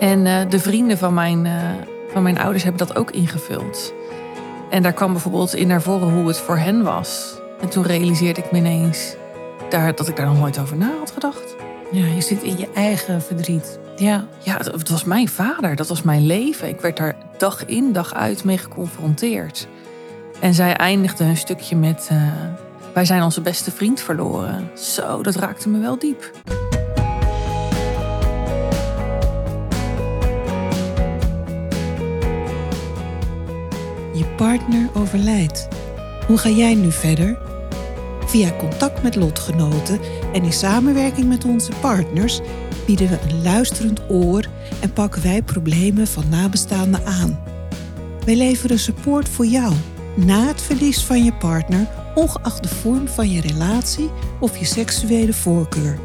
En eh, de vrienden van mijn, eh, van mijn ouders hebben dat ook ingevuld. En daar kwam bijvoorbeeld in naar voren hoe het voor hen was. En toen realiseerde ik me ineens daar, dat ik daar nog nooit over na had gedacht. Ja, je zit in je eigen verdriet. Ja. Ja, het, het was mijn vader, dat was mijn leven. Ik werd daar dag in, dag uit mee geconfronteerd. En zij eindigde een stukje met... eh, wij zijn onze beste vriend verloren. Zo, dat raakte me wel diep. Partner overlijdt. Hoe ga jij nu verder? Via contact met lotgenoten en in samenwerking met onze partners bieden we een luisterend oor en pakken wij problemen van nabestaanden aan. Wij leveren support voor jou na het verlies van je partner, ongeacht de vorm van je relatie of je seksuele voorkeur.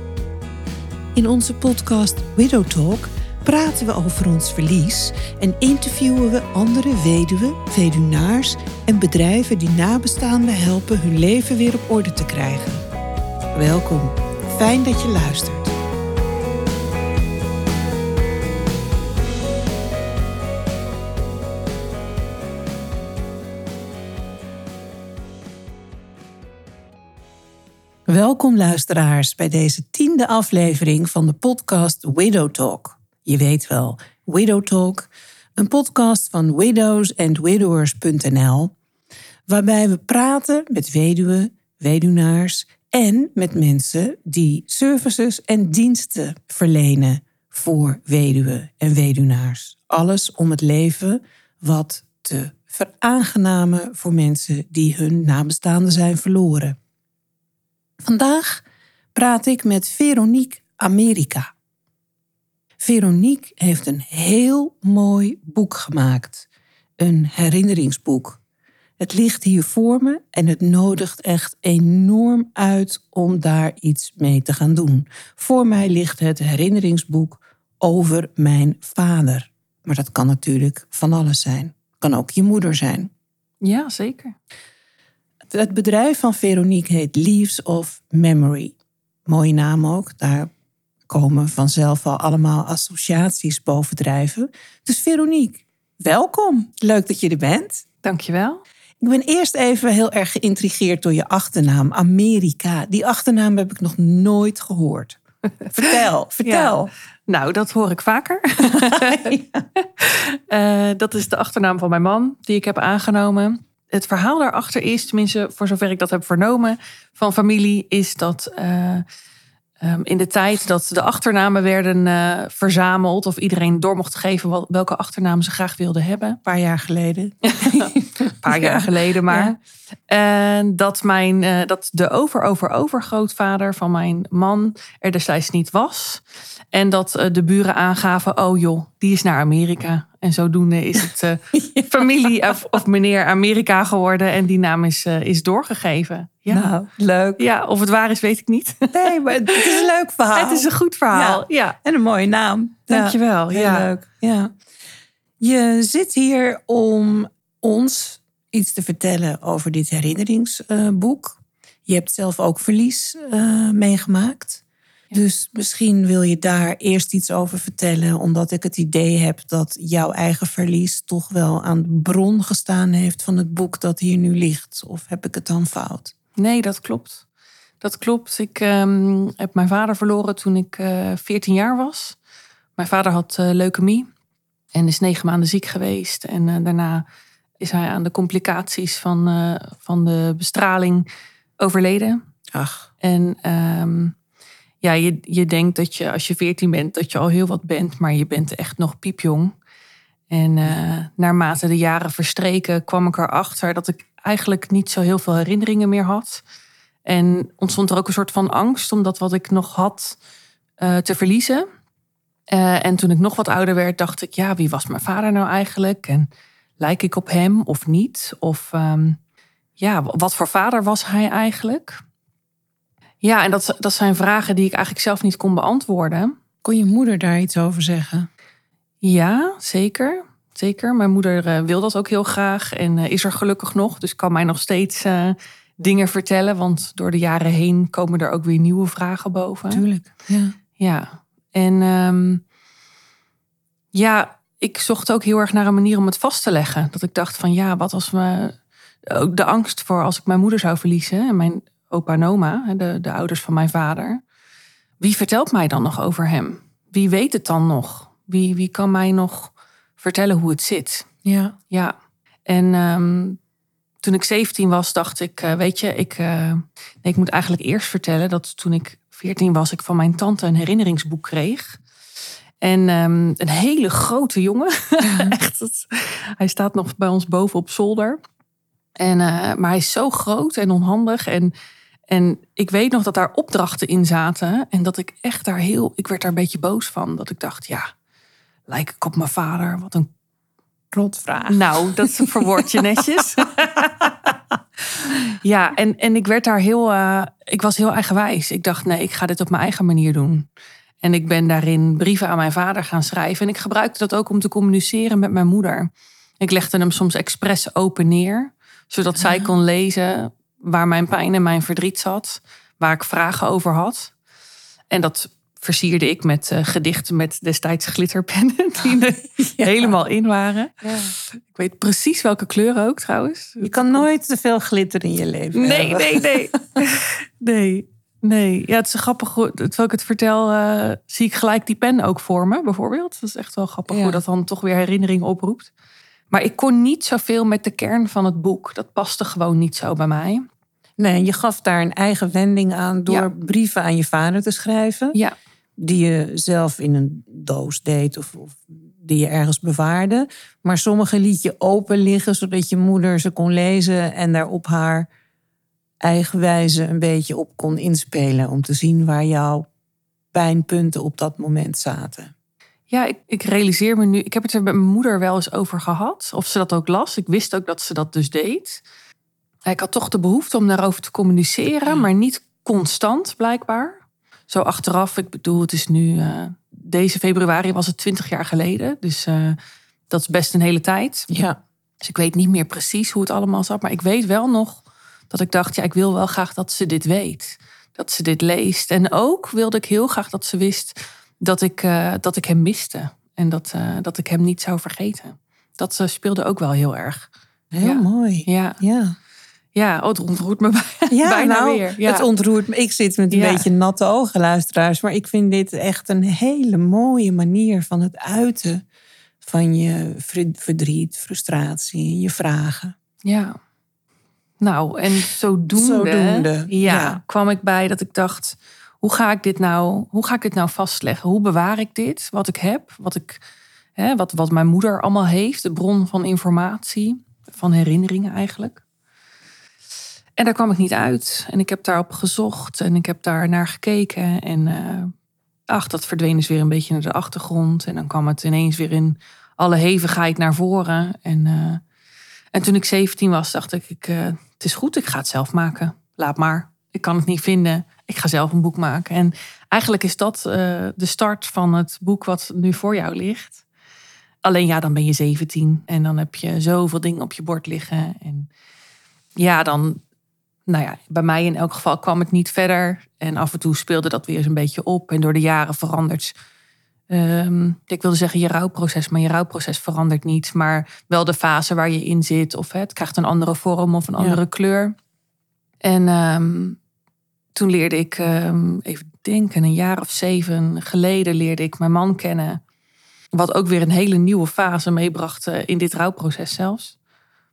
In onze podcast Widow Talk praten we over ons verlies en interviewen we andere weduwen, weduwnaars en bedrijven die nabestaanden helpen hun leven weer op orde te krijgen. Welkom, fijn dat je luistert. Welkom luisteraars bij deze tiende aflevering van de podcast Widow Talk. Je weet wel, Widow Talk, een podcast van widowsandwidowers.nl, waarbij we praten met weduwen, weduwnaars en met mensen die services en diensten verlenen voor weduwen en weduwnaars. Alles om het leven wat te veraangenamen voor mensen die hun nabestaanden zijn verloren. Vandaag praat ik met Veronique Amerika. Veronique heeft een heel mooi boek gemaakt. Een herinneringsboek. Het ligt hier voor me en het nodigt echt enorm uit om daar iets mee te gaan doen. Voor mij ligt het herinneringsboek over mijn vader. Maar dat kan natuurlijk van alles zijn. Kan ook je moeder zijn. Ja, zeker. Het bedrijf van Veronique heet Leaves of Memory. Mooie naam ook. Daar komen vanzelf al allemaal associaties bovendrijven. Dus Veronique, welkom. Leuk dat je er bent. Dankjewel. Ik ben eerst even heel erg geïntrigeerd door je achternaam, Amerika. Die achternaam heb ik nog nooit gehoord. Vertel, vertel. Ja. Nou, dat hoor ik vaker. Eh, dat is de achternaam van mijn man, die ik heb aangenomen. Het verhaal daarachter is, tenminste voor zover ik dat heb vernomen van familie, is dat eh, um, in de tijd dat de achternamen werden eh, verzameld, of iedereen door mocht geven wel- welke achternaam ze graag wilden hebben. Een paar jaar geleden. Een paar jaar Ja. geleden maar. En dat, mijn, eh, dat de over-over-overgrootvader van mijn man er destijds niet was. En dat eh, de buren aangaven, oh joh, die is naar Amerika. En zodoende is het eh, familie of, of meneer Amerika geworden. En die naam is, eh, is doorgegeven. Ja. Nou, leuk. ja, of het waar is, weet ik niet. Nee, maar het is een leuk verhaal. Het is een goed verhaal. Ja, En een mooie naam. dankjewel. Heel Ja. leuk. Ja. Je zit hier om ons iets te vertellen over dit herinneringsboek. je hebt zelf ook verlies eh, meegemaakt. Dus misschien wil je daar eerst iets over vertellen, omdat ik het idee heb dat jouw eigen verlies toch wel aan de bron gestaan heeft van het boek dat hier nu ligt. Of heb ik het dan fout? Nee, dat klopt. Dat klopt. Ik ehm, heb mijn vader verloren toen ik eh 14 jaar was. Mijn vader had eh, leukemie en is negen maanden ziek geweest. En eh, daarna is hij aan de complicaties van, van de bestraling overleden. Ach, En ehm, ja, je, je denkt dat je als je 14 bent, dat je al heel wat bent, maar je bent echt nog piepjong. En eh, naarmate de jaren verstreken, kwam ik erachter dat ik eigenlijk niet zo heel veel herinneringen meer had. En ontstond er ook een soort van angst om dat wat ik nog had eh, te verliezen. Eh, en toen ik nog wat ouder werd, dacht ik, ja, wie was mijn vader nou eigenlijk? En lijk ik op hem of niet? Of ehm, ja, wat voor vader was hij eigenlijk? Ja, en dat, dat zijn vragen die ik eigenlijk zelf niet kon beantwoorden. kon je moeder daar iets over zeggen? Ja, zeker. Zeker. Mijn moeder eh, wil dat ook heel graag en eh, is er gelukkig nog. Dus kan mij nog steeds eh, dingen vertellen. Want door de jaren heen komen er ook weer nieuwe vragen boven. Tuurlijk. Ja. Ja. En ehm, Ja, ik zocht ook heel erg naar een manier om het vast te leggen. Dat ik dacht van ja, wat als me... Ook de angst voor als ik mijn moeder zou verliezen. En mijn opa en oma, hè, de, de ouders van mijn vader. Wie vertelt mij dan nog over hem? Wie weet het dan nog? Wie, wie kan mij nog vertellen hoe het zit? Ja. Ja, en ehm, toen ik 17 was, dacht ik, eh, weet je, ik, eh, nee, ik moet eigenlijk eerst vertellen dat toen ik 14 was, ik van mijn tante een herinneringsboek kreeg. En ehm, een hele grote jongen. Echt, het- hij staat nog bij ons boven op zolder. En, eh, maar hij is zo groot en onhandig. En, en ik weet nog dat daar opdrachten in zaten. En dat ik echt daar heel, ik werd daar een beetje boos van. Dat ik dacht, ja, lijk ik op mijn vader? Wat een Rotvraag. nou, dat verwoord je netjes. ja, en, en ik werd daar heel, eh, ik was heel eigenwijs. Ik dacht, nee, ik ga dit op mijn eigen manier doen. En ik ben daarin brieven aan mijn vader gaan schrijven. En ik gebruikte dat ook om te communiceren met mijn moeder. Ik legde hem soms expres open neer, zodat zij kon lezen waar mijn pijn en mijn verdriet zat, waar ik vragen over had. En dat versierde ik met eh, gedichten met destijds glitterpennen, die er helemaal in waren. Ik weet precies welke kleur ook trouwens. Je kan nooit te veel glitter in je leven Nee, hebben. nee, nee. Nee, nee. Ja, het is grappig. Terwijl ik het vertel, eh, zie ik gelijk die pen ook voor me, bijvoorbeeld. Dat is echt wel grappig Ja. hoe dat dan toch weer herinneringen oproept. Maar ik kon niet zoveel met de kern van het boek. Dat paste gewoon niet zo bij mij. Nee, je gaf daar een eigen wending aan door Ja. brieven aan je vader te schrijven. Ja, Die je zelf in een doos deed of, of die je ergens bewaarde. Maar sommige liet je open liggen zodat je moeder ze kon lezen en daar op haar eigen wijze een beetje op kon inspelen. Om te zien waar jouw pijnpunten op dat moment zaten. ja ik, ik realiseer me nu. Ik heb het er met mijn moeder wel eens over gehad. Of ze dat ook las. Ik wist ook dat ze dat dus deed. Ik had toch de behoefte om daarover te communiceren, maar niet constant blijkbaar. Zo achteraf, ik bedoel, het is nu. eh, deze februari was het 20 jaar geleden. Dus eh, dat is best een hele tijd. Ja, Dus ik weet niet meer precies hoe het allemaal zat. Maar ik weet wel nog dat ik dacht, ja, ik wil wel graag dat ze dit weet. Dat ze dit leest. En ook wilde ik heel graag dat ze wist dat ik, eh, dat ik hem miste. En dat, dat ik hem niet zou vergeten. Dat speelde ook wel heel erg. heel Ja. mooi. Ja, Ja, ja oh, het ontroert me ja bijna nou, weer. Ja. het ontroert me. Ik zit met een Ja. beetje natte ogen, luisteraars. Maar ik vind dit echt een hele mooie manier van het uiten van je verd- verdriet, frustratie, je vragen. Ja. Nou, en zodoende, Zodoende, ja, ja. kwam ik bij dat ik dacht: hoe ga ik dit nou, hoe ga ik dit nou vastleggen? Hoe bewaar ik dit? Wat ik heb, wat, ik, hè, wat, wat mijn moeder allemaal heeft, de bron van informatie, van herinneringen eigenlijk. En daar kwam ik niet uit. En ik heb daarop gezocht en ik heb daar naar gekeken. En eh, ach, dat verdween dus weer een beetje naar de achtergrond. En dan kwam het ineens weer in alle hevigheid naar voren. En, eh, en toen ik 17 was, dacht ik, ik eh, het is goed, ik ga het zelf maken. Laat maar. Ik kan het niet vinden. Ik ga zelf een boek maken. En eigenlijk is dat de start van het boek wat nu voor jou ligt. Alleen ja, dan ben je 17 en dan heb je zoveel dingen op je bord liggen. En ja, dan, nou ja, bij mij in elk geval kwam het niet verder. En af en toe speelde dat weer eens een beetje op. En door de jaren verandert, ehm, ik wilde zeggen je rouwproces, maar je rouwproces verandert niet. Maar wel de fase waar je in zit. Of het krijgt een andere vorm of een andere Ja. kleur. En ehm, toen leerde ik, ehm, even denken, een jaar of zeven geleden leerde ik mijn man kennen. Wat ook weer een hele nieuwe fase meebracht eh, in dit rouwproces zelfs.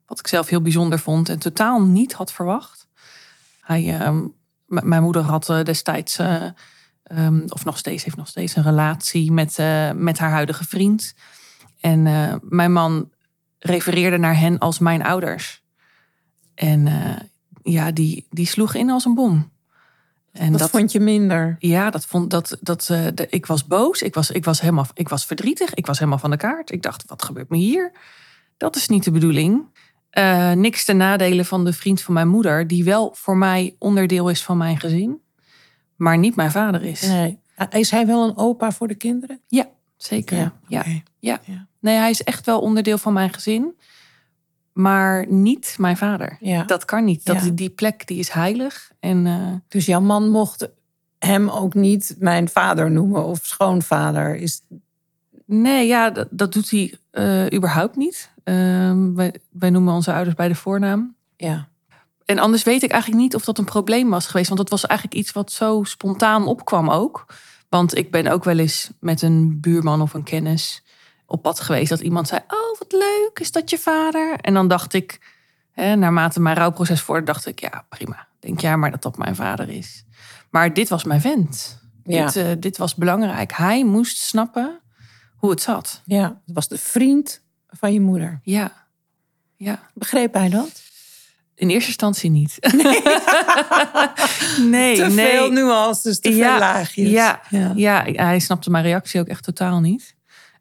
Wat ik zelf heel bijzonder vond en totaal niet had verwacht. Hij, ehm, mijn moeder had eh, destijds, eh, ehm, of nog steeds, heeft nog steeds een relatie met, eh, met haar huidige vriend. En mijn man refereerde naar hen als mijn ouders. En ja, die, die sloeg in als een bom. En Dat, vond je minder. ja, dat vond dat dat de- ik was boos. Ik was ik was helemaal ik was verdrietig. Ik was helemaal van de kaart. Ik dacht, wat gebeurt me hier? Dat is niet de bedoeling. Eh, niks ten nadele van de vriend van mijn moeder, die wel voor mij onderdeel is van mijn gezin, maar niet mijn vader is. Nee. Is hij wel een opa voor de kinderen? Ja, zeker. Ja. Ja. Ja. Nee, hij is echt wel onderdeel van mijn gezin, maar niet mijn vader. Ja. Dat kan niet. Dat, Ja. Die plek die is heilig. En eh, Dus jouw man mocht hem ook niet mijn vader noemen of schoonvader. Is, Nee, ja, dat, dat doet hij eh, überhaupt niet. Ehm, wij, wij noemen onze ouders bij de voornaam. Ja. En anders weet ik eigenlijk niet of dat een probleem was geweest. Want dat was eigenlijk iets wat zo spontaan opkwam ook. Want ik ben ook wel eens met een buurman of een kennis op pad geweest. Dat iemand zei, oh wat leuk, is dat je vader? En dan dacht ik, hè, naarmate mijn rouwproces voorde, dacht ik, ja prima. Denk ja maar dat dat mijn vader is. Maar dit was mijn vent. Ja. Dit, eh, dit was belangrijk. Hij moest snappen hoe het zat. Ja, het was de vriend van je moeder. Ja, ja. Begreep hij dat? In eerste instantie niet. nee, te nee. veel nuances, te Ja, veel laagjes. Ja, ja. ja. hij snapte mijn reactie ook echt totaal niet.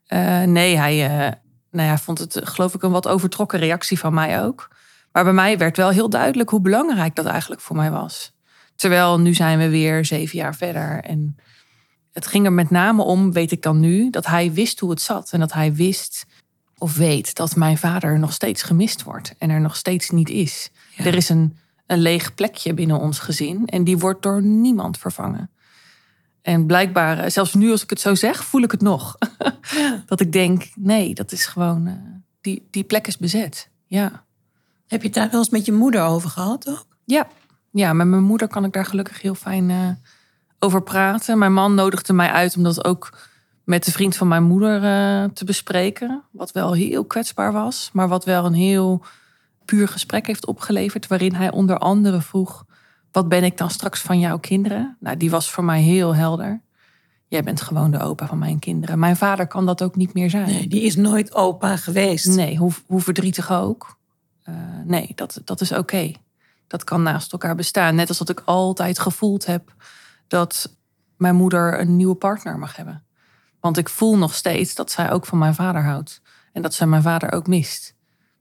Eh, nee, hij, eh, nou ja, vond het, geloof ik, een wat overtrokken reactie van mij ook. Maar bij mij werd wel heel duidelijk hoe belangrijk dat eigenlijk voor mij was. Terwijl nu zijn we weer zeven jaar verder. En het ging er met name om, weet ik dan nu, dat hij wist hoe het zat. En dat hij wist of weet dat mijn vader nog steeds gemist wordt. En er nog steeds niet is. Ja. Er is een, een leeg plekje binnen ons gezin. En die wordt door niemand vervangen. En blijkbaar, eh, zelfs nu als ik het zo zeg, voel ik het nog. Dat ik denk, nee, dat is gewoon, eh, die, die plek is bezet. Ja. Heb je het daar wel eens met je moeder over gehad ook? Ja. ja, met mijn moeder kan ik daar gelukkig heel fijn eh, over praten. Mijn man nodigde mij uit om dat ook met de vriend van mijn moeder eh, te bespreken. Wat wel heel kwetsbaar was, maar wat wel een heel puur gesprek heeft opgeleverd. Waarin hij onder andere vroeg, wat ben ik dan straks van jouw kinderen? Nou, die was voor mij heel helder. Jij bent gewoon de opa van mijn kinderen. Mijn vader kan dat ook niet meer zijn. Nee, die is nooit opa geweest. Nee, hoe, hoe verdrietig ook. Eh, nee, dat, dat is oké. Dat kan naast elkaar bestaan. Net als dat ik altijd gevoeld heb dat mijn moeder een nieuwe partner mag hebben. Want ik voel nog steeds dat zij ook van mijn vader houdt. En dat zij mijn vader ook mist.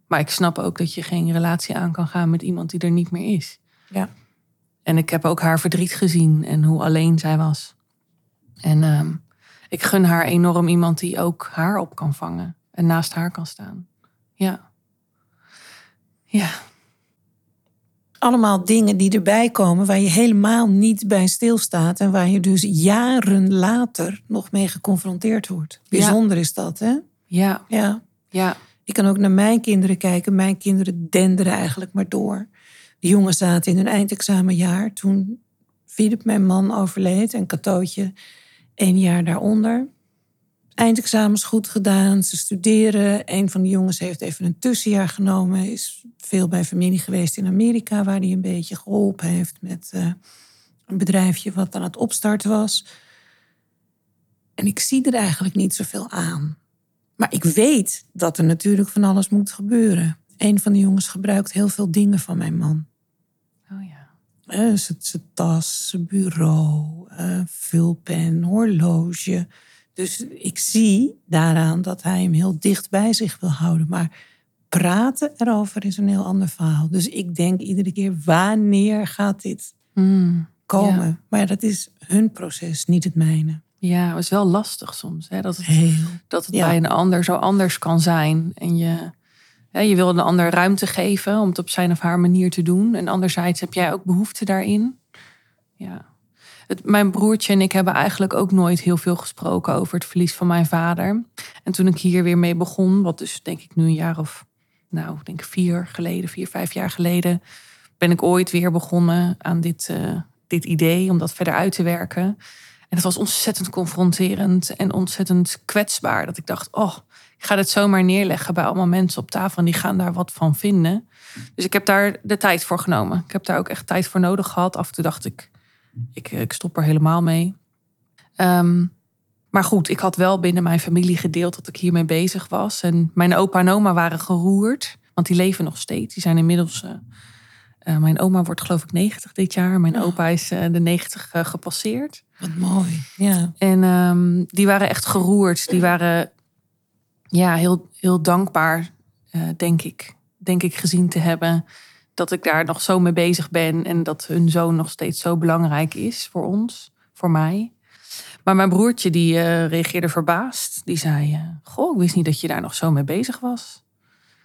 Maar ik snap ook dat je geen relatie aan kan gaan met iemand die er niet meer is. Ja. En ik heb ook haar verdriet gezien en hoe alleen zij was. En ehm, ik gun haar enorm iemand die ook haar op kan vangen en naast haar kan staan. Ja. Ja. Allemaal dingen die erbij komen waar je helemaal niet bij stilstaat. En waar je dus jaren later nog mee geconfronteerd wordt. Bijzonder is dat, hè? Ja. Ja. Ja. Ik kan ook naar mijn kinderen kijken. Mijn kinderen denderen eigenlijk maar door. De jongens zaten in hun eindexamenjaar. Toen Filip, mijn man, overleed. En Katootje één jaar daaronder. Eindexamens goed gedaan. Ze studeren. Een van de jongens heeft even een tussenjaar genomen. Is veel bij familie geweest in Amerika. Waar hij een beetje geholpen heeft met eh, een bedrijfje wat aan het opstarten was. En ik zie er eigenlijk niet zoveel aan. Maar ik weet dat er natuurlijk van alles moet gebeuren. Een van de jongens gebruikt heel veel dingen van mijn man. Oh ja. Eh, zijn tas, zijn bureau, eh, vulpen, horloge. Dus ik zie daaraan dat hij hem heel dicht bij zich wil houden. Maar praten erover is een heel ander verhaal. Dus ik denk iedere keer, wanneer gaat dit Hmm. komen? Ja. Maar dat is hun proces, niet het mijne. Ja, het is wel lastig soms. Hè? Dat het, Heel. dat het Ja. bij een ander zo anders kan zijn. En je, hè, je wil een ander ruimte geven om het op zijn of haar manier te doen. En anderzijds heb jij ook behoefte daarin. Ja. Mijn broertje en ik hebben eigenlijk ook nooit heel veel gesproken over het verlies van mijn vader. En toen ik hier weer mee begon, wat dus denk ik nu een jaar of, nou, ik denk vier geleden, vier, vijf jaar geleden, ben ik ooit weer begonnen aan dit, eh, dit idee om dat verder uit te werken. En het was ontzettend confronterend en ontzettend kwetsbaar. Dat ik dacht, oh, ik ga dit zomaar neerleggen bij allemaal mensen op tafel en die gaan daar wat van vinden. Dus ik heb daar de tijd voor genomen. Ik heb daar ook echt tijd voor nodig gehad. Af en toe dacht ik, ik, ik stop er helemaal mee. Ehm, maar goed, ik had wel binnen mijn familie gedeeld dat ik hiermee bezig was. En mijn opa en oma waren geroerd, want die leven nog steeds. Die zijn inmiddels. eh, eh, mijn oma wordt geloof ik 90 dit jaar. Mijn Oh. opa is eh, de 90 eh, gepasseerd. Wat mooi. Ja. En ehm, die waren echt geroerd. Die waren ja, heel, heel dankbaar, eh, denk ik. Denk ik gezien te hebben dat ik daar nog zo mee bezig ben. En dat hun zoon nog steeds zo belangrijk is voor ons, voor mij. Maar mijn broertje die eh, reageerde verbaasd. Die zei, eh, goh, ik wist niet dat je daar nog zo mee bezig was.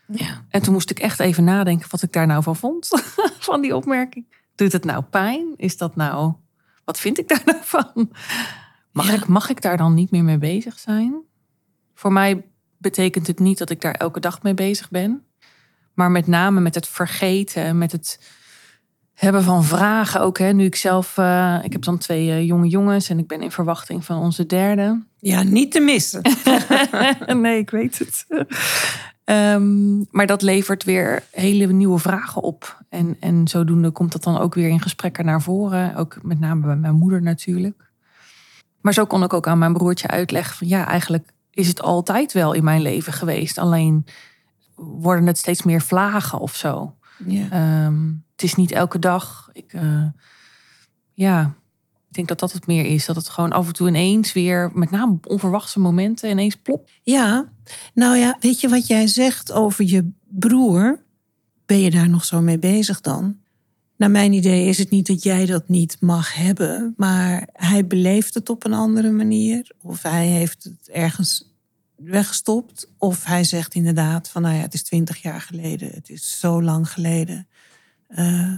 ja. En toen moest ik echt even nadenken wat ik daar nou van vond. Van die opmerking. Doet het nou pijn? Is dat nou... Wat vind ik daar nou van? Mag, Ja. ik, mag ik daar dan niet meer mee bezig zijn? Voor mij betekent het niet dat ik daar elke dag mee bezig ben. Maar met name met het vergeten, met het hebben van vragen ook. Hè. Nu ik zelf, uh, ik heb dan twee uh, jonge jongens en ik ben in verwachting van onze derde. Ja, niet te missen. nee, ik weet het. Um, maar dat levert weer hele nieuwe vragen op. En, en zodoende komt dat dan ook weer in gesprekken naar voren. Ook met name bij mijn moeder natuurlijk. Maar zo kon ik ook aan mijn broertje uitleggen van ja, eigenlijk is het altijd wel in mijn leven geweest. Alleen worden het steeds meer vlagen of zo. Ja. Um, het is niet elke dag. Ik, uh, ja, ik denk dat dat het meer is. Dat het gewoon af en toe ineens weer, met name onverwachte momenten, ineens plop. Ja, nou ja, weet je wat jij zegt over je broer? Ben je daar nog zo mee bezig dan? Naar mijn idee is het niet dat jij dat niet mag hebben, maar hij beleeft het op een andere manier. Of hij heeft het ergens weggestopt. Of hij zegt inderdaad van, nou ja, het is twintig jaar geleden. Het is zo lang geleden. Uh,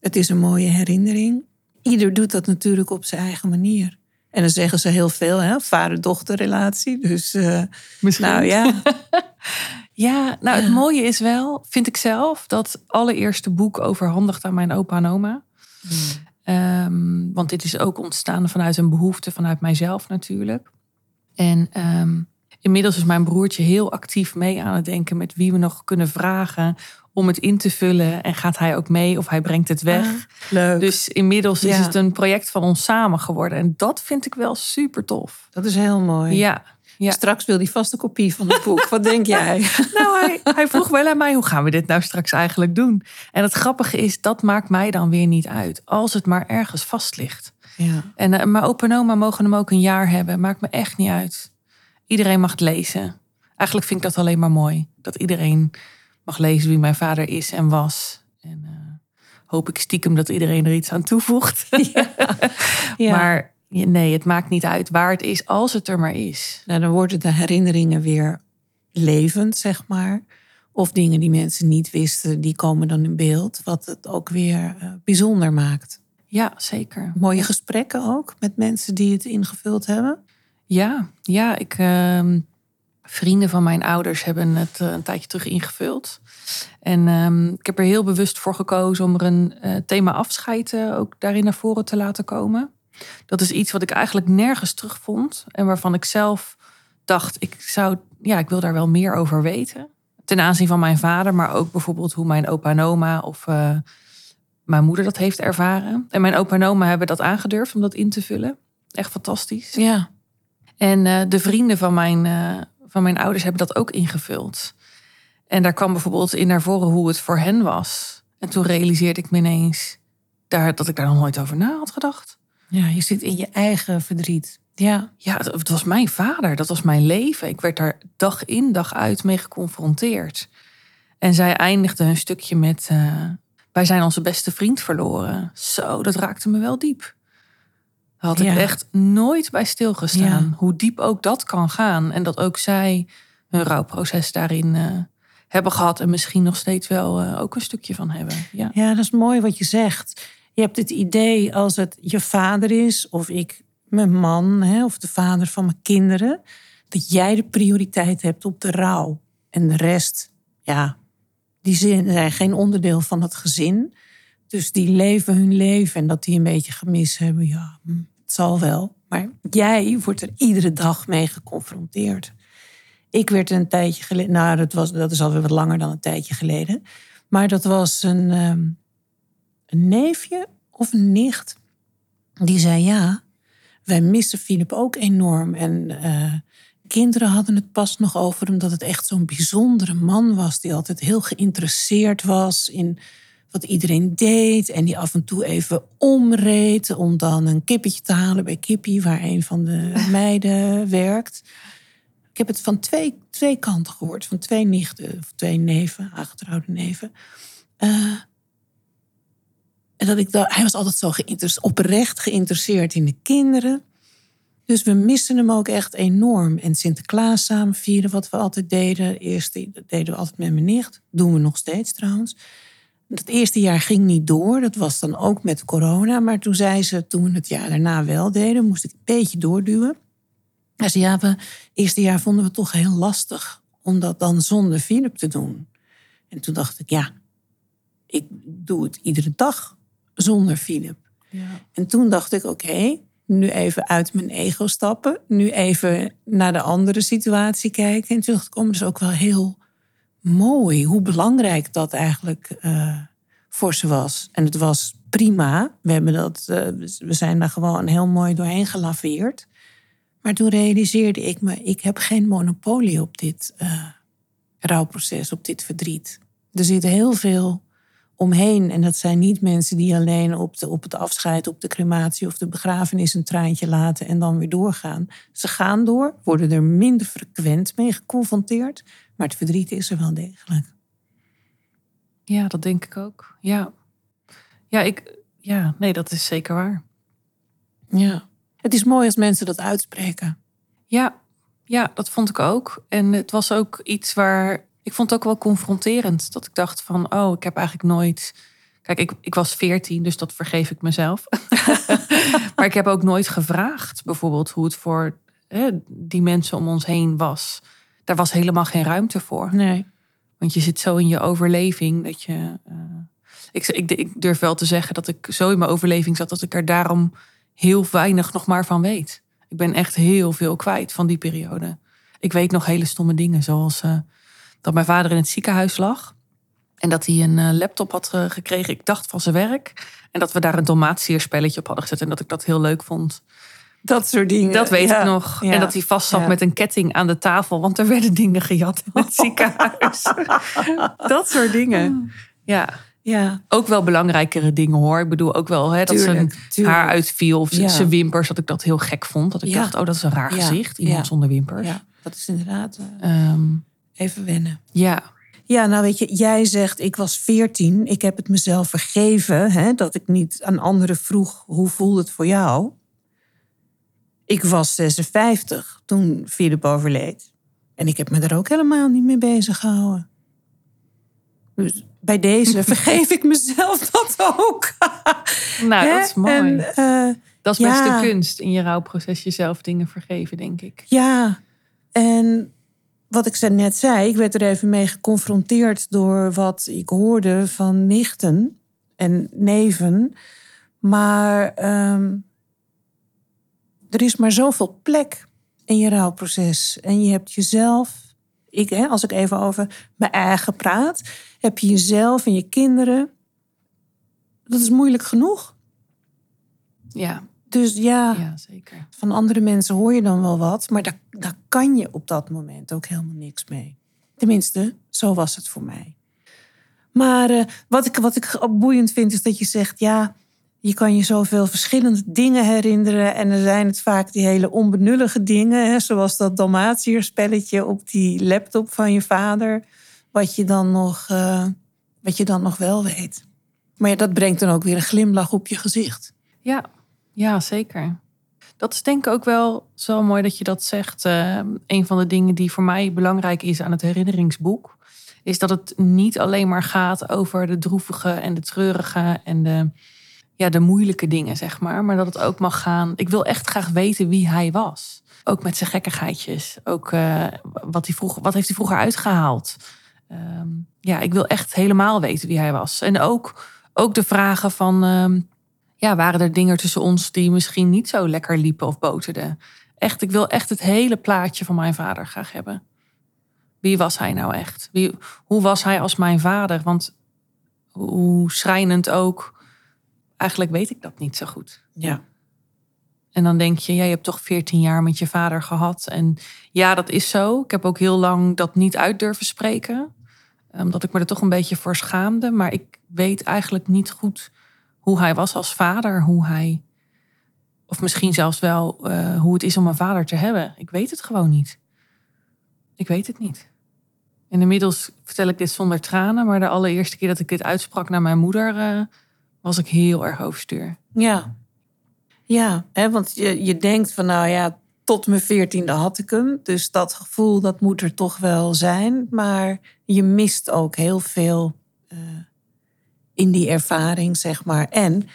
het is een mooie herinnering. Ieder doet dat natuurlijk op zijn eigen manier. En dan zeggen ze heel veel, hè, vader-dochterrelatie. Dus, uh, Misschien. Nou ja. ja, nou het mooie is wel, vind ik zelf, dat allereerste boek overhandigd aan mijn opa en oma. Hmm. Um, want dit is ook ontstaan vanuit een behoefte vanuit mijzelf natuurlijk. En um, inmiddels is mijn broertje heel actief mee aan het denken met wie we nog kunnen vragen om het in te vullen. En gaat hij ook mee of hij brengt het weg. Ah, leuk. Dus inmiddels is het een project van ons samen geworden. En dat vind ik wel super tof. Dat is heel mooi. Ja. Ja. Straks wil hij vast een kopie van het boek. Wat denk jij? nou, hij, hij, vroeg wel aan mij, hoe gaan we dit nou straks eigenlijk doen? En het grappige is, dat maakt mij dan weer niet uit. Als het maar ergens vast ligt. Ja. En uh, mijn opa en oma mogen hem ook een jaar hebben. Maakt me echt niet uit. Iedereen mag het lezen. Eigenlijk vind ik dat alleen maar mooi. Dat iedereen mag lezen wie mijn vader is en was. En uh, hoop ik stiekem dat iedereen er iets aan toevoegt. Ja. maar nee, het maakt niet uit waar het is, als het er maar is. Nou, dan worden de herinneringen weer levend, zeg maar. Of dingen die mensen niet wisten, die komen dan in beeld. Wat het ook weer uh, bijzonder maakt. Ja, zeker. Mooie gesprekken ook met mensen die het ingevuld hebben. Ja, ja ik, uh, vrienden van mijn ouders hebben het uh, een tijdje terug ingevuld. En um, ik heb er heel bewust voor gekozen om er een uh, thema afscheid uh, ook daarin naar voren te laten komen. Dat is iets wat ik eigenlijk nergens terugvond. En waarvan ik zelf dacht, ik zou, ja, ik wil daar wel meer over weten. Ten aanzien van mijn vader, maar ook bijvoorbeeld hoe mijn opa en oma of mijn moeder dat heeft ervaren. En mijn opa en oma hebben dat aangedurfd om dat in te vullen. Echt fantastisch. Ja. En uh, de vrienden van mijn, uh, van mijn ouders hebben dat ook ingevuld. En daar kwam bijvoorbeeld in naar voren hoe het voor hen was. En toen realiseerde ik me ineens daar, dat ik daar nog nooit over na had gedacht. Ja, je zit in je eigen verdriet. Ja, ja het, het was mijn vader, dat was mijn leven. Ik werd daar dag in, dag uit mee geconfronteerd. En zij eindigde hun stukje met: uh, Wij zijn onze beste vriend verloren. Zo, dat raakte me wel diep had ik echt nooit bij stilgestaan. Ja. Hoe diep ook dat kan gaan. En dat ook zij hun rouwproces daarin uh, hebben gehad. En misschien nog steeds wel uh, ook een stukje van hebben. Ja. ja, dat is mooi wat je zegt. Je hebt het idee als het je vader is, of ik mijn man, hè, of de vader van mijn kinderen, dat jij de prioriteit hebt op de rouw. En de rest, ja, die zijn geen onderdeel van het gezin. Dus die leven hun leven en dat die een beetje gemist hebben, ja, zal wel. Maar jij wordt er iedere dag mee geconfronteerd. Ik werd een tijdje geleden, nou dat, was, dat is alweer wat langer dan een tijdje geleden. Maar dat was een, ehm, een neefje of een nicht. Die zei ja, wij missen Filip ook enorm. En uh, kinderen hadden het pas nog over omdat het echt zo'n bijzondere man was. Die altijd heel geïnteresseerd was in wat iedereen deed. En die af en toe even omreed om dan een kippetje te halen bij Kippie, waar een van de meiden werkt. Ik heb het van twee, twee kanten gehoord, van twee nichten, of twee neven, aangetrouwde neven. Uh, en dat ik dacht, hij was altijd zo oprecht geïnteresseerd in de kinderen. Dus we missen hem ook echt enorm. En Sinterklaas samen vieren, wat we altijd deden. Eerst deden we altijd met mijn nicht. Doen we nog steeds trouwens. Het eerste jaar ging niet door. Dat was dan ook met corona. Maar toen zei ze, toen we het jaar daarna wel deden, moest ik een beetje doorduwen. Hij zei, ja, we, eerste jaar vonden we het toch heel lastig om dat dan zonder Philip te doen. En toen dacht ik, ja, ik doe het iedere dag zonder Philip. Ja. En toen dacht ik, oké, nu even uit mijn ego stappen. Nu even naar de andere situatie kijken. En toen dacht ik, oh, maar dat is ook wel heel mooi. Hoe belangrijk dat eigenlijk eh, voor ze was. En het was prima. We, hebben dat, eh, we zijn daar gewoon heel mooi doorheen gelaveerd. Maar toen realiseerde ik me, ik heb geen monopolie op dit eh, rouwproces, op dit verdriet. Er zit heel veel omheen. En dat zijn niet mensen die alleen op, de, op het afscheid, op de crematie of de begrafenis een traantje laten en dan weer doorgaan. Ze gaan door, worden er minder frequent mee geconfronteerd, maar het verdriet is er wel degelijk. ja, dat denk ik ook. Ja. Ja, ik, ja, nee, dat is zeker waar. Ja. Het is mooi als mensen dat uitspreken. Ja, ja, dat vond ik ook. En het was ook iets waar. Ik vond het ook wel confronterend. Dat ik dacht van, oh, ik heb eigenlijk nooit. Kijk, ik, ik was veertien, dus dat vergeef ik mezelf. maar ik heb ook nooit gevraagd, bijvoorbeeld, hoe het voor hè, die mensen om ons heen was. Daar was helemaal geen ruimte voor. Nee. Want je zit zo in je overleving dat je. eh, ik, ik, ik durf wel te zeggen dat ik zo in mijn overleving zat dat ik er daarom heel weinig nog maar van weet. Ik ben echt heel veel kwijt van die periode. Ik weet nog hele stomme dingen, zoals eh, dat mijn vader in het ziekenhuis lag. En dat hij een eh, laptop had gekregen, ik dacht van zijn werk. En dat we daar een Dalmatiër-spelletje op hadden gezet. En dat ik dat heel leuk vond. Dat soort dingen. Dat weet Ja, ik nog. ja, En dat hij vast zat ja. met een ketting aan de tafel. Want er werden dingen gejat in het ziekenhuis. dat soort dingen. Ja, Ja, ook wel belangrijkere dingen hoor. Ik bedoel ook wel hè, dat zijn Tuurlijk, haar uitviel. Of zijn wimpers. Dat ik dat heel gek vond. Dat ik dacht, oh dat is een raar gezicht. Iemand zonder wimpers. ja, dat is inderdaad eh, Ehm, even wennen. ja. Ja, nou weet je, jij zegt ik was 14. Ik heb het mezelf vergeven hè, dat ik niet aan anderen vroeg hoe voelde het voor jou. Ik was 56 toen Philip overleed. En ik heb me daar ook helemaal niet mee bezig gehouden. Dus bij deze vergeef ik mezelf dat ook. Nou, dat is mooi. En, eh, dat is best ja. de kunst in je rouwproces. Jezelf dingen vergeven, denk ik. Ja, en wat ik net zei, ik werd er even mee geconfronteerd door wat ik hoorde van nichten en neven. Maar ehm, er is maar zoveel plek in je rouwproces. En je hebt jezelf, ik, hè, als ik even over mijn eigen praat, heb je jezelf en je kinderen. Dat is moeilijk genoeg. Ja, Dus ja, ja zeker. van andere mensen hoor je dan wel wat, maar daar, daar kan je op dat moment ook helemaal niks mee. Tenminste, zo was het voor mij. Maar eh, wat, ik, wat ik boeiend vind, is dat je zegt: ja, je kan je zoveel verschillende dingen herinneren. En er zijn het vaak die hele onbenullige dingen, hè, zoals dat Dalmatiër-spelletje op die laptop van je vader, wat je dan nog, eh, wat je dan nog wel weet. Maar dat brengt dan ook weer een glimlach op je gezicht. Ja, ja, zeker. Dat is denk ik ook wel zo mooi dat je dat zegt. Eh, een van de dingen die voor mij belangrijk is aan het herinneringsboek, is dat het niet alleen maar gaat over de droevige en de treurige en de, ja, de moeilijke dingen, zeg maar. Maar dat het ook mag gaan. Ik wil echt graag weten wie hij was. Ook met zijn gekkigheidjes. Ook eh, wat, hij vroeger, wat heeft hij vroeger uitgehaald. Ehm, ja, ik wil echt helemaal weten wie hij was. En ook, ook de vragen van. ehm, ja, waren er dingen tussen ons die misschien niet zo lekker liepen of boterden? Echt, ik wil echt het hele plaatje van mijn vader graag hebben. Wie was hij nou echt? Wie, hoe was hij als mijn vader? Want hoe schrijnend ook, eigenlijk weet ik dat niet zo goed. Ja. En dan denk je, ja, je hebt toch 14 jaar met je vader gehad. En ja, dat is zo. Ik heb ook heel lang dat niet uit durven spreken. Omdat ik me er toch een beetje voor schaamde. Maar ik weet eigenlijk niet goed hoe hij was als vader. Hoe hij, of misschien zelfs wel eh, hoe het is om een vader te hebben. Ik weet het gewoon niet. Ik weet het niet. En inmiddels vertel ik dit zonder tranen. Maar de allereerste keer dat ik dit uitsprak naar mijn moeder, eh, was ik heel erg overstuur. Ja, ja hè, want je, je denkt van nou ja, tot mijn veertiende had ik hem. Dus dat gevoel, dat moet er toch wel zijn. Maar je mist ook heel veel eh, in die ervaring, zeg maar. En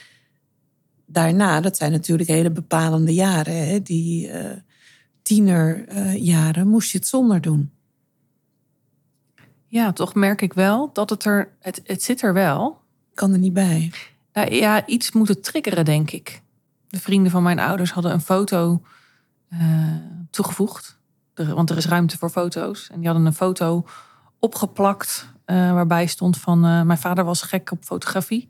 daarna, dat zijn natuurlijk hele bepalende jaren. Hè, die, eh, tienerjaren moest je het zonder doen. Ja, toch merk ik wel dat het er, het, het zit er wel. Kan er niet bij. Nou, ja, iets moet het triggeren, denk ik. De vrienden van mijn ouders hadden een foto eh, toegevoegd. Er- want er is ruimte voor foto's. En die hadden een foto opgeplakt eh, waarbij stond van... eh, mijn vader was gek op fotografie.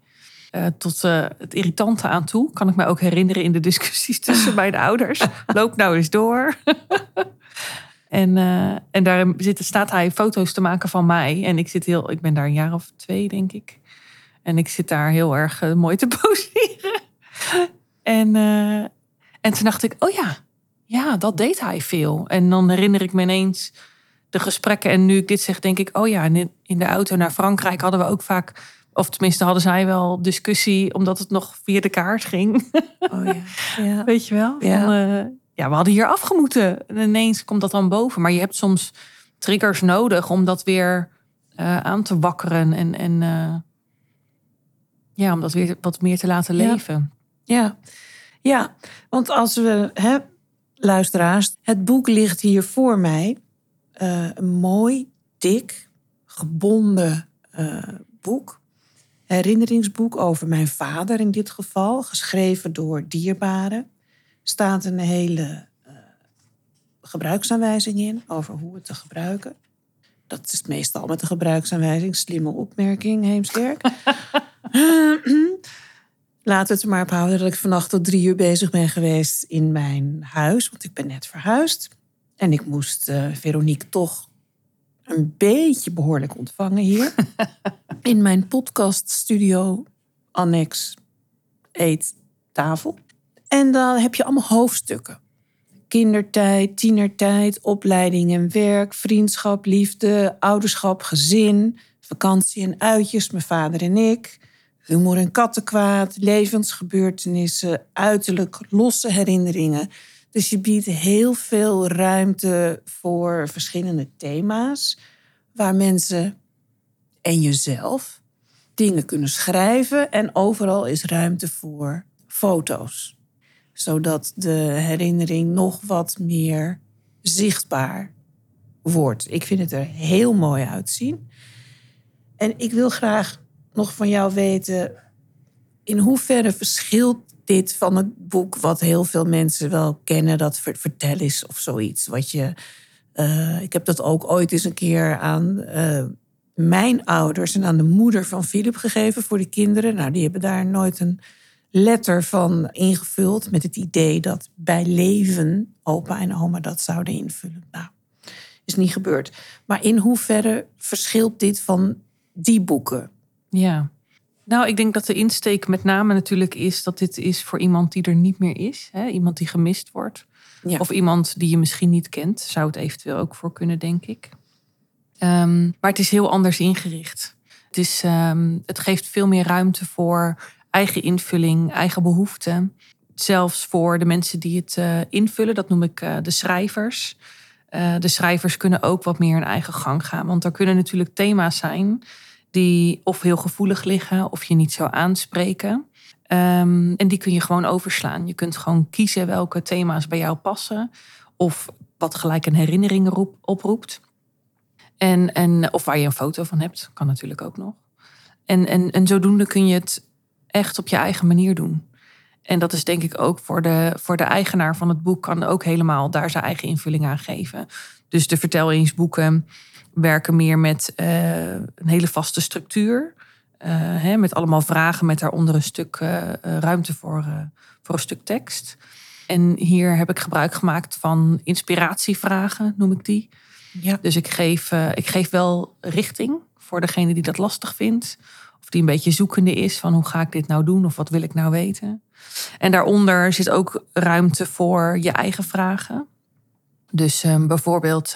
Tot het irritante aan toe. Kan ik me ook herinneren in de discussies tussen mijn ouders. Loop nou eens door. en, en daar zit, staat hij foto's te maken van mij. En ik, zit heel, ik ben daar een jaar of twee, denk ik. En ik zit daar heel erg eh, mooi te poseren. en, eh, en toen dacht ik, oh ja, ja, dat deed hij veel. En dan herinner ik me ineens de gesprekken. En nu ik dit zeg, denk ik, oh ja, in, de auto naar Frankrijk hadden we ook vaak... Of tenminste hadden zij wel discussie, omdat het nog via de kaart ging. Oh ja. ja. Weet je wel? Ja. Van, eh, ja, we hadden hier afgemoeten. En ineens komt dat dan boven. Maar je hebt soms triggers nodig om dat weer aan te wakkeren. En, en ja, om dat weer wat meer te laten leven. Ja, ja. want als we, hè, luisteraars, het boek ligt hier voor mij. Eh, een mooi, dik, gebonden eh, boek. Herinneringsboek over mijn vader in dit geval, geschreven door dierbaren. Staat een hele eh, gebruiksaanwijzing in over hoe het te gebruiken. Dat is meestal met de gebruiksaanwijzing. Slimme opmerking, Heemskerk. Laten we het er maar op houden dat ik vannacht tot drie uur bezig ben geweest in mijn huis. Want ik ben net verhuisd. En ik moest eh, Veronique toch een beetje behoorlijk ontvangen hier. in mijn podcaststudio, annex, eettafel. En dan heb je allemaal hoofdstukken. Kindertijd, tienertijd, opleiding en werk, vriendschap, liefde, ouderschap, gezin, vakantie en uitjes, mijn vader en ik. Humor en kattenkwaad, levensgebeurtenissen, uiterlijk losse herinneringen. Dus je biedt heel veel ruimte voor verschillende thema's. Waar mensen en jezelf dingen kunnen schrijven. En overal is ruimte voor foto's. Zodat de herinnering nog wat meer zichtbaar wordt. Ik vind het er heel mooi uitzien. En ik wil graag nog van jou weten... in hoeverre verschilt dit van het boek... wat heel veel mensen wel kennen, dat ver- vertel is of zoiets. Wat je, eh, ik heb dat ook ooit eens een keer aan eh, mijn ouders... en aan de moeder van Philip gegeven voor de kinderen. Nou, die hebben daar nooit een letter van ingevuld... met het idee dat bij leven opa en oma dat zouden invullen. Nou, is niet gebeurd. Maar in hoeverre verschilt dit van die boeken? Ja. Nou, ik denk dat de insteek met name natuurlijk is dat dit is voor iemand die er niet meer is. Hè? Iemand die gemist wordt. Ja. Of iemand die je misschien niet kent. Zou het eventueel ook voor kunnen, denk ik. Ehm, maar het is heel anders ingericht. Het, is, ehm, het geeft veel meer ruimte voor eigen invulling, eigen behoeften. Zelfs voor de mensen die het eh, invullen, dat noem ik eh, de schrijvers. Eh, de schrijvers kunnen ook wat meer hun eigen gang gaan. Want er kunnen natuurlijk thema's zijn die of heel gevoelig liggen of je niet zou aanspreken. Ehm, en die kun je gewoon overslaan. Je kunt gewoon kiezen welke thema's bij jou passen. Of wat gelijk een herinnering roep- oproept. En, en, of waar je een foto van hebt, kan natuurlijk ook nog. En, en, en zodoende kun je het echt op je eigen manier doen. En dat is denk ik ook voor de, voor de eigenaar van het boek, kan ook helemaal daar zijn eigen invulling aan geven. Dus de vertel eens boeken werken meer met eh, een hele vaste structuur. eh, hè, met allemaal vragen met daaronder een stuk eh, ruimte voor, voor een stuk tekst. En hier heb ik gebruik gemaakt van inspiratievragen, noem ik die. Ja. Dus ik geef, ik geef wel richting voor degene die dat lastig vindt. Of die een beetje zoekende is van hoe ga ik dit nou doen of wat wil ik nou weten. En daaronder zit ook ruimte voor je eigen vragen. Dus eh, bijvoorbeeld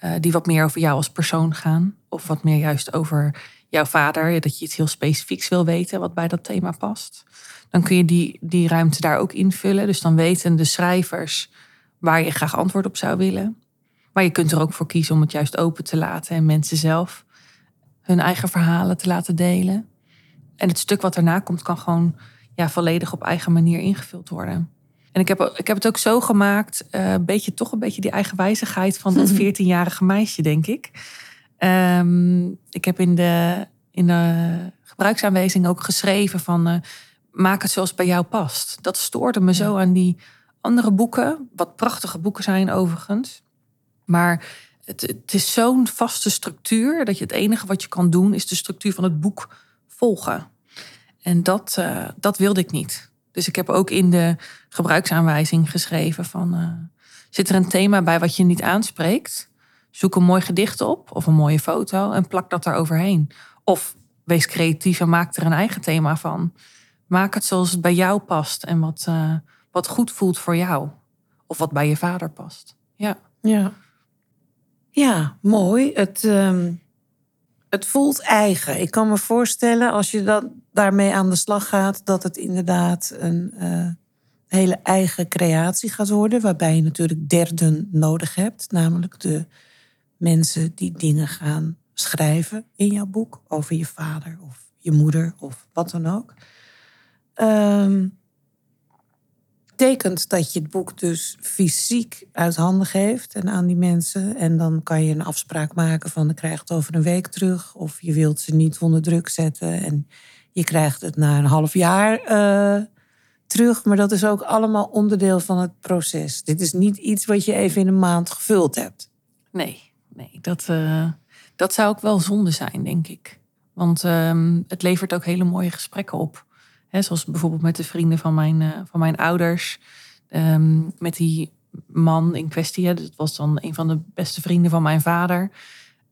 eh, die wat meer over jou als persoon gaan. Of wat meer juist over jouw vader. Dat je iets heel specifieks wil weten wat bij dat thema past. Dan kun je die, die ruimte daar ook invullen. Dus dan weten de schrijvers waar je graag antwoord op zou willen. Maar je kunt er ook voor kiezen om het juist open te laten en mensen zelf hun eigen verhalen te laten delen. En het stuk wat daarna komt kan gewoon ja, volledig op eigen manier ingevuld worden. En ik heb, ik heb het ook zo gemaakt, eh, een beetje, toch een beetje die eigenwijzigheid van dat 14-jarige meisje, denk ik. Ehm, ik heb in de, in de gebruiksaanwijzing ook geschreven van eh, maak het zoals bij jou past. Dat stoorde me zo aan die andere boeken, wat prachtige boeken zijn overigens. Maar het, het is zo'n vaste structuur dat je het enige wat je kan doen is de structuur van het boek volgen. En dat, eh, dat wilde ik niet. Dus ik heb ook in de gebruiksaanwijzing geschreven van... Uh, zit er een thema bij wat je niet aanspreekt? Zoek een mooi gedicht op of een mooie foto en plak dat daar overheen. Of wees creatief en maak er een eigen thema van. Maak het zoals het bij jou past en wat, uh, wat goed voelt voor jou. Of wat bij je vader past. Ja. Ja, ja mooi. Het, um, het voelt eigen. Ik kan me voorstellen als je dat, daarmee aan de slag gaat, dat het inderdaad een uh, hele eigen creatie gaat worden. Waarbij je natuurlijk derden nodig hebt, namelijk de mensen die dingen gaan schrijven in jouw boek over je vader of je moeder of wat dan ook. Um, betekent dat je het boek dus fysiek uit handen geeft en aan die mensen. En dan kan je een afspraak maken van, dan krijg het over een week terug. Of je wilt ze niet onder druk zetten en je krijgt het na een half jaar uh, terug. Maar dat is ook allemaal onderdeel van het proces. Dit is niet iets wat je even in een maand gevuld hebt. Nee, nee dat, uh, dat zou ook wel zonde zijn, denk ik. Want um, het levert ook hele mooie gesprekken op zoals bijvoorbeeld met de vrienden van mijn, uh, van mijn ouders. Um, met die man in kwestie. dat was dan een van de beste vrienden van mijn vader.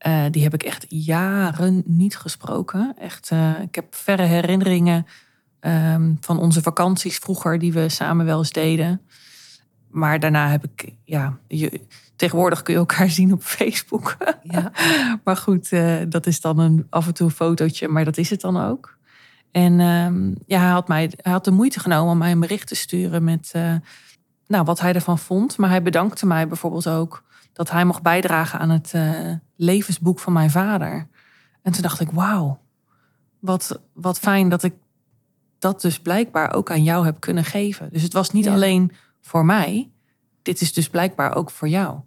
Uh, die heb ik echt jaren niet gesproken. Echt, uh, ik heb verre herinneringen um, van onze vakanties vroeger die we samen wel eens deden. Maar daarna heb ik, ja, je, tegenwoordig kun je elkaar zien op Facebook. Ja. maar goed, dat is dan een, af en toe een fotootje, maar dat is het dan ook. En um, ja, hij had, mij, hij had de moeite genomen om mij een bericht te sturen met uh, nou, wat hij ervan vond. Maar hij bedankte mij bijvoorbeeld ook dat hij mocht bijdragen aan het uh, levensboek van mijn vader. En toen dacht ik, wauw, wat, wat fijn dat ik dat dus blijkbaar ook aan jou heb kunnen geven. Dus het was niet ja. alleen voor mij, dit is dus blijkbaar ook voor jou.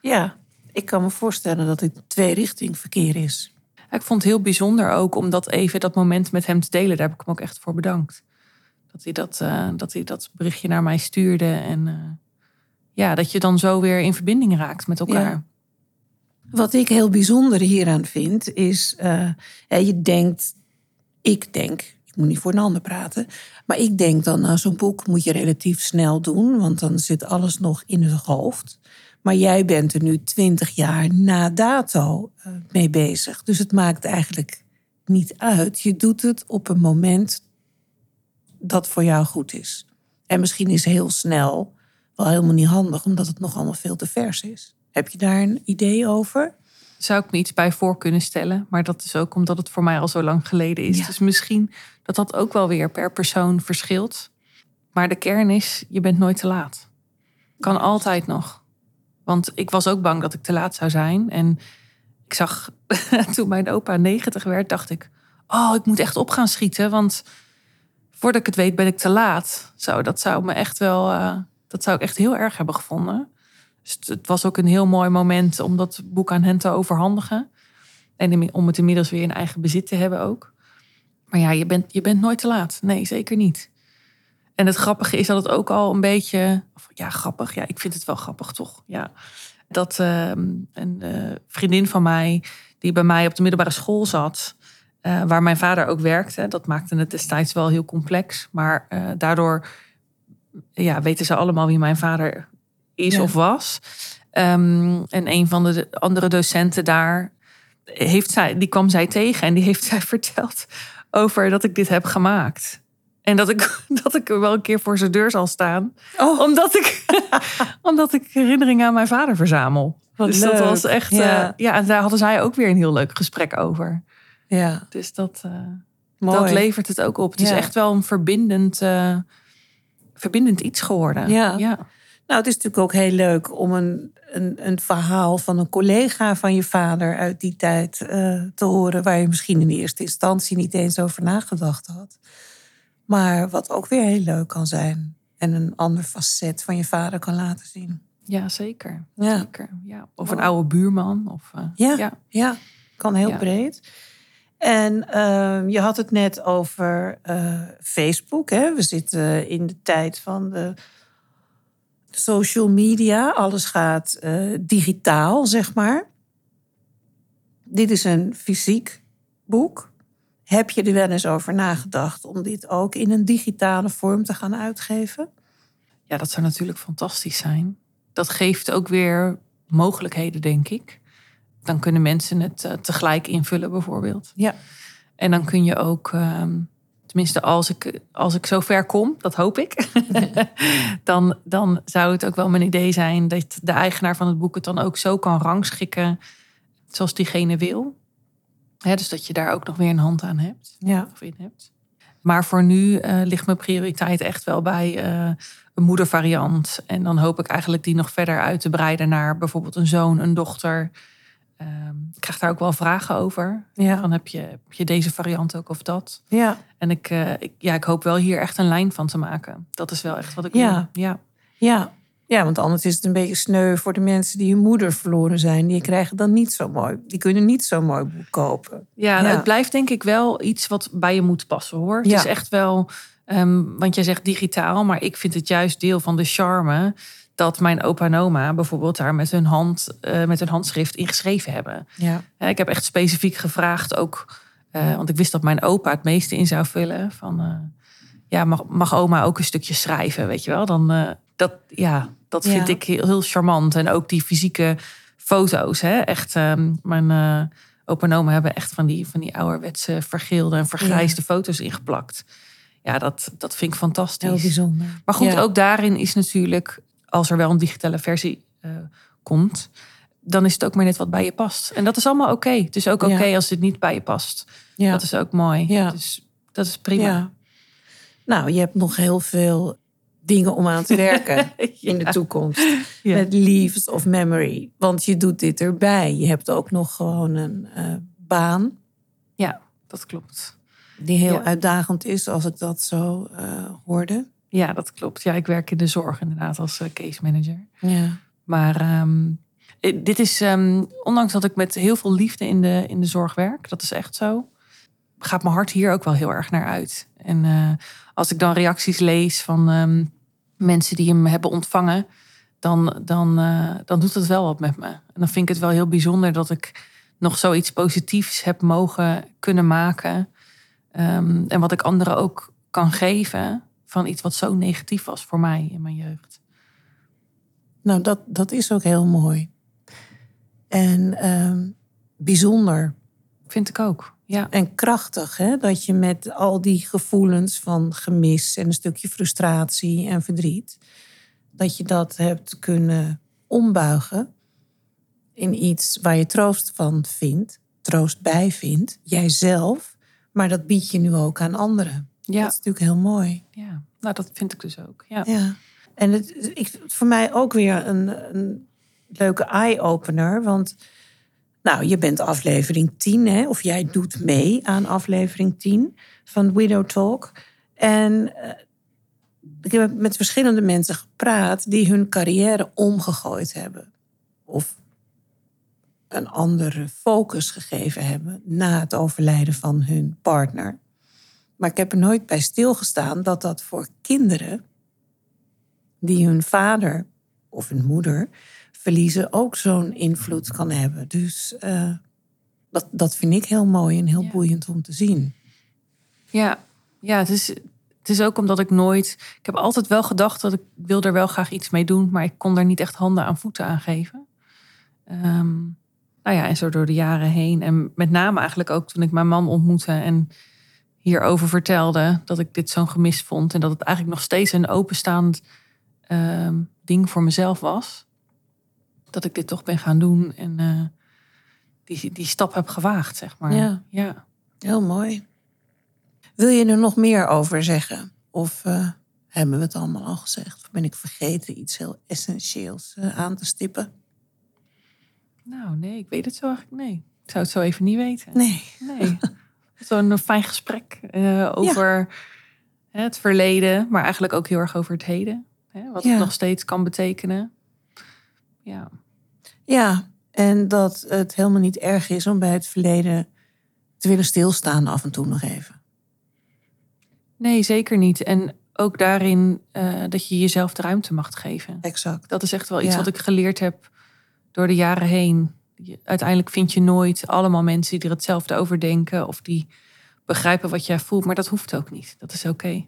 Ja, ik kan me voorstellen dat het twee richting verkeer is. Ik vond het heel bijzonder ook om dat even dat moment met hem te delen. Daar heb ik hem ook echt voor bedankt. Dat hij dat, uh, dat, hij dat berichtje naar mij stuurde. En uh, ja, dat je dan zo weer in verbinding raakt met elkaar. Wat ik heel bijzonder hieraan vind, is uh, je denkt, ik denk, ik moet niet voor een ander praten, maar ik denk dan, nou, zo'n boek moet je relatief snel doen, want dan zit alles nog in het hoofd. Maar jij bent er nu twintig jaar na dato eh, mee bezig. Dus het maakt eigenlijk niet uit. Je doet het op een moment dat voor jou goed is. En misschien is heel snel wel helemaal niet handig, omdat het nog allemaal veel te vers is. Heb je daar een idee over? Zou ik me iets bij voor kunnen stellen. Maar dat is ook omdat het voor mij al zo lang geleden is. Ja. Dus misschien dat dat ook wel weer per persoon verschilt. Maar de kern is, je bent nooit te laat. Kan altijd nog. Want ik was ook bang dat ik te laat zou zijn. En ik zag toen mijn opa 90 werd, dacht ik: Oh, ik moet echt op gaan schieten. Want voordat ik het weet, ben ik te laat. Zo, dat zou me echt wel. Uh, dat zou ik echt heel erg hebben gevonden. Dus het was ook een heel mooi moment om dat boek aan hen te overhandigen. En om het inmiddels weer in eigen bezit te hebben ook. Maar ja, je bent, je bent nooit te laat. Nee, zeker niet. En het grappige is dat het ook al een beetje. Of, ja, grappig. Ja, ik vind het wel grappig toch. Ja. Dat uh, een uh, vriendin van mij, die bij mij op de middelbare school zat. Uh, waar mijn vader ook werkte. Dat maakte het destijds wel heel complex. Maar eh, daardoor ja, weten ze allemaal wie mijn vader is ja. of was. Um, en een van de andere docenten daar. Heeft zij, die kwam zij tegen en die heeft zij verteld over dat ik dit heb gemaakt. En dat ik, dat ik wel een keer voor zijn deur zal staan. Oh. Omdat, ik, omdat ik herinneringen aan mijn vader verzamel. Dus leuk. dat was echt. Ja. Uh, ja, en daar hadden zij ook weer een heel leuk gesprek over. Ja. Dus dat, uh, dat levert het ook op. Het ja. is echt wel een verbindend, uh, verbindend iets geworden. Ja. ja. Nou, het is natuurlijk ook heel leuk om een, een, een verhaal van een collega van je vader uit die tijd te horen. Waar je misschien in eerste instantie niet eens over nagedacht had. Maar wat ook weer heel leuk kan zijn. en een ander facet van je vader kan laten zien. Ja, zeker. Ja. zeker. Ja. Of een oude buurman. Of, eh, Ja. ja. Ja, kan heel Ja. breed. En ehm, je had het net over eh, Facebook. Hè? We zitten in de tijd van de social media. Alles gaat eh, digitaal, zeg maar. Dit is een fysiek boek. Heb je er wel eens over nagedacht om dit ook in een digitale vorm te gaan uitgeven? Ja, dat zou natuurlijk fantastisch zijn. Dat geeft ook weer mogelijkheden, denk ik. Dan kunnen mensen het eh, tegelijk invullen, bijvoorbeeld. Ja. En dan kun je ook, ehm, tenminste als ik, als ik zo ver kom, dat hoop ik, dan, dan zou het ook wel mijn idee zijn dat de eigenaar van het boek het dan ook zo kan rangschikken zoals diegene wil. Dus dat je daar ook nog weer een hand aan hebt Ja. of in hebt. Maar voor nu eh, ligt mijn prioriteit echt wel bij eh, een moedervariant. En dan hoop ik eigenlijk die nog verder uit te breiden naar bijvoorbeeld een zoon, een dochter. Ehm, ik krijg daar ook wel vragen over. Ja. Van heb je, heb je deze variant ook of dat? Ja. En ik, eh, ik, ja, ik hoop wel hier echt een lijn van te maken. Dat is wel echt wat ik Ja. wil. Ja. Ja. Ja, want anders is het een beetje sneu voor de mensen die hun moeder verloren zijn. Die krijgen dan niet zo mooi. Die kunnen niet zo mooi boek kopen. Ja, nou, Ja. het blijft denk ik wel iets wat bij je moet passen hoor. Het Ja. is echt wel, ehm, want jij zegt digitaal, maar ik vind het juist deel van de charme dat mijn opa en oma bijvoorbeeld daar met hun, hand, eh, met hun handschrift in geschreven hebben. Ja. Ik heb echt specifiek gevraagd ook, eh, want ik wist dat mijn opa het meeste in zou vullen. Van, eh, ja, mag, mag oma ook een stukje schrijven, weet je wel? Dan, dat, ja, dat vind Ja. ik heel, heel charmant. En ook die fysieke foto's, hè? Echt, ehm, mijn opa en oma hebben echt van die, van die ouderwetse vergeelde en vergrijsde foto's ingeplakt. Ja, dat, dat vind ik fantastisch. Heel bijzonder. Maar goed, Ja. ook daarin is natuurlijk, als er wel een digitale versie eh, komt, dan is het ook maar net wat bij je past. En dat is allemaal oké. Het is ook oké als het niet bij je past. Ja. Dat is ook mooi. Ja. Dus dat is prima. Nou, je hebt nog heel veel dingen om aan te werken in de toekomst. Ja. Met Leaves of Memory. Want je doet dit erbij. Je hebt ook nog gewoon een eh, baan Ja, dat klopt. die heel Ja. uitdagend is, als ik dat zo eh, hoorde. Ja, dat klopt. Ja, ik werk in de zorg inderdaad als eh, case manager. Ja. Maar ehm, eh, dit is, ehm, ondanks dat ik met heel veel liefde in de, in de zorg werk, dat is echt zo, gaat mijn hart hier ook wel heel erg naar uit. En als ik dan reacties lees van ehm, mensen die hem hebben ontvangen, dan, dan, eh, dan doet het wel wat met me. En dan vind ik het wel heel bijzonder dat ik nog zoiets positiefs heb mogen kunnen maken. Ehm, en wat ik anderen ook kan geven van iets wat zo negatief was voor mij in mijn jeugd. Nou, dat, dat is ook heel mooi. En ehm, bijzonder Vind ik ook. Ja. en krachtig, hè? dat je met al die gevoelens van gemis en een stukje frustratie en verdriet, dat je dat hebt kunnen ombuigen in iets waar je troost van vindt, troost bij vindt, jijzelf, maar dat bied je nu ook aan anderen. Ja. Dat is natuurlijk heel mooi. Ja, nou dat vind ik dus ook. Ja. Ja. En het ik, voor mij ook weer een, een leuke eye-opener. Want nou, je bent aflevering 10, hè, of jij doet mee aan aflevering 10 van Widow Talk. En eh, ik heb met verschillende mensen gepraat die hun carrière omgegooid hebben. Of een andere focus gegeven hebben na het overlijden van hun partner. Maar ik heb er nooit bij stilgestaan dat dat voor kinderen die hun vader of hun moeder verliezen ook zo'n invloed kan hebben. Dus eh, dat, dat vind ik heel mooi en heel Ja. boeiend om te zien. Ja, ja het, is, het is ook omdat ik nooit... Ik heb altijd wel gedacht dat ik wil er wel graag iets mee doen... maar ik kon daar niet echt handen aan voeten aan geven. Ehm, nou ja, en zo door de jaren heen. En met name eigenlijk ook toen ik mijn man ontmoette... en hierover vertelde dat ik dit zo'n gemis vond... en dat het eigenlijk nog steeds een openstaand ehm, ding voor mezelf was. Dat ik dit toch ben gaan doen en eh, die, die stap heb gewaagd, zeg maar. Ja. ja. Heel mooi. Wil je er nog meer over zeggen? Of eh, hebben we het allemaal al gezegd? Of ben ik vergeten iets heel essentieels eh, aan te stippen? Nou, nee, ik weet het zo eigenlijk. Nee, ik zou het zo even niet weten. Nee. Nee. Zo'n fijn gesprek over hè, het verleden, maar eigenlijk ook heel erg over het heden. Hè, wat Ja. het nog steeds kan betekenen. Ja, Ja, en dat het helemaal niet erg is om bij het verleden te willen stilstaan af en toe nog even. nee, zeker niet. En ook daarin eh, dat je jezelf de ruimte mag geven. Exact. Dat is echt wel iets Ja. wat ik geleerd heb door de jaren heen. Je- Uiteindelijk vind je nooit allemaal mensen die er hetzelfde over denken of die begrijpen wat jij voelt, maar dat hoeft ook niet. Dat is oké.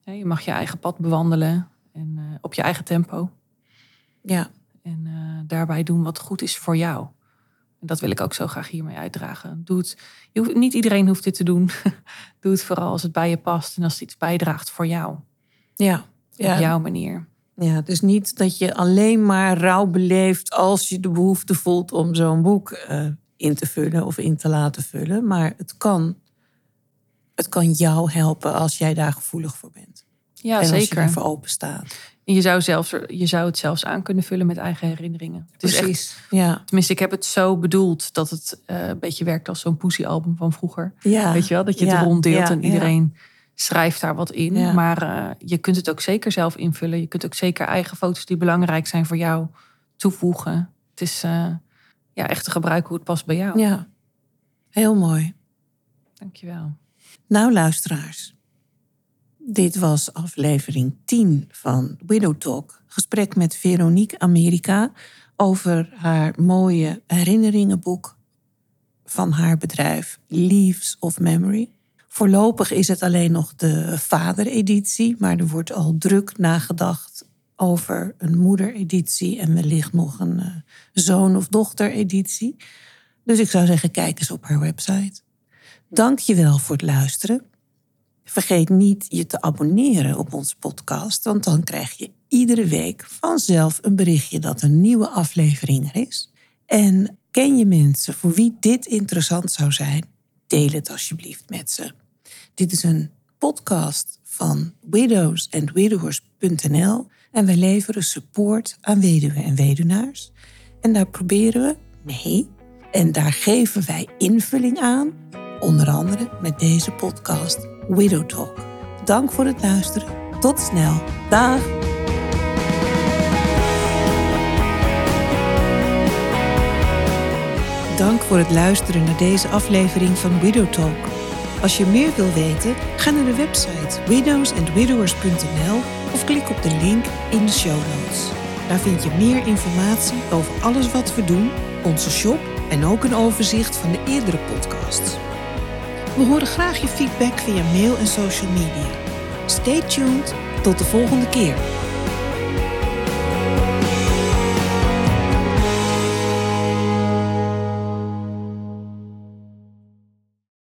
Ja, Je mag je eigen pad bewandelen en eh, op je eigen tempo. Ja, En eh, daarbij doen wat goed is voor jou. En dat wil ik ook zo graag hiermee uitdragen. Doe het. Je hoeft, niet iedereen hoeft dit te doen. Doe het vooral als het bij je past en als het iets bijdraagt voor jou. ja. ja. Op jouw manier. Ja, dus niet dat je alleen maar rouw beleeft als je de behoefte voelt om zo'n boek eh, in te vullen of in te laten vullen. Maar het kan, het kan jou helpen als jij daar gevoelig voor bent. Ja, en als je zeker. ervoor open staat. En je zou, zelfs, je zou het zelfs aan kunnen vullen met eigen herinneringen. Het is echt, Ja. tenminste, ik heb het zo bedoeld dat het eh, een beetje werkt als zo'n poesie-album van vroeger. ja. Weet je wel, dat je het ronddeelt ja, en iedereen schrijft daar wat in. Ja. Maar eh, je kunt het ook zeker zelf invullen. Je kunt ook zeker eigen foto's die belangrijk zijn voor jou toevoegen. Het is eh, ja, echt te gebruiken hoe het past bij jou. Ja, heel mooi. Dankjewel. Nou, luisteraars. Dit was aflevering 10 van Widow Talk. Gesprek met Veronique Amerika over haar mooie herinneringenboek van haar bedrijf Leaves of Memory. Voorlopig is het alleen nog de vadereditie, maar er wordt al druk nagedacht over een moedereditie en wellicht nog een eh, zoon- of dochtereditie. Dus ik zou zeggen, kijk eens op haar website. Dank je wel voor het luisteren. Vergeet niet je te abonneren op onze podcast, want dan krijg je iedere week vanzelf een berichtje dat een nieuwe aflevering er is. En ken je mensen voor wie dit interessant zou zijn? Deel het alsjeblieft met ze. Dit is een podcast van widowsandwidowers.nl en wij leveren support aan weduwen en weduwnaars. En daar proberen we, nee, en daar geven wij invulling aan, onder andere met deze podcast Widow Talk. Dank voor het luisteren. Tot snel. Dag. Dank voor het luisteren naar deze aflevering van Widow Talk. Als je meer wil weten, ga naar de website widowsandwidowers.nl of klik op de link in de show notes. Daar vind je meer informatie over alles wat we doen, onze shop en ook een overzicht van de eerdere podcasts. We horen graag je feedback via mail en social media. Stay tuned. Tot de volgende keer.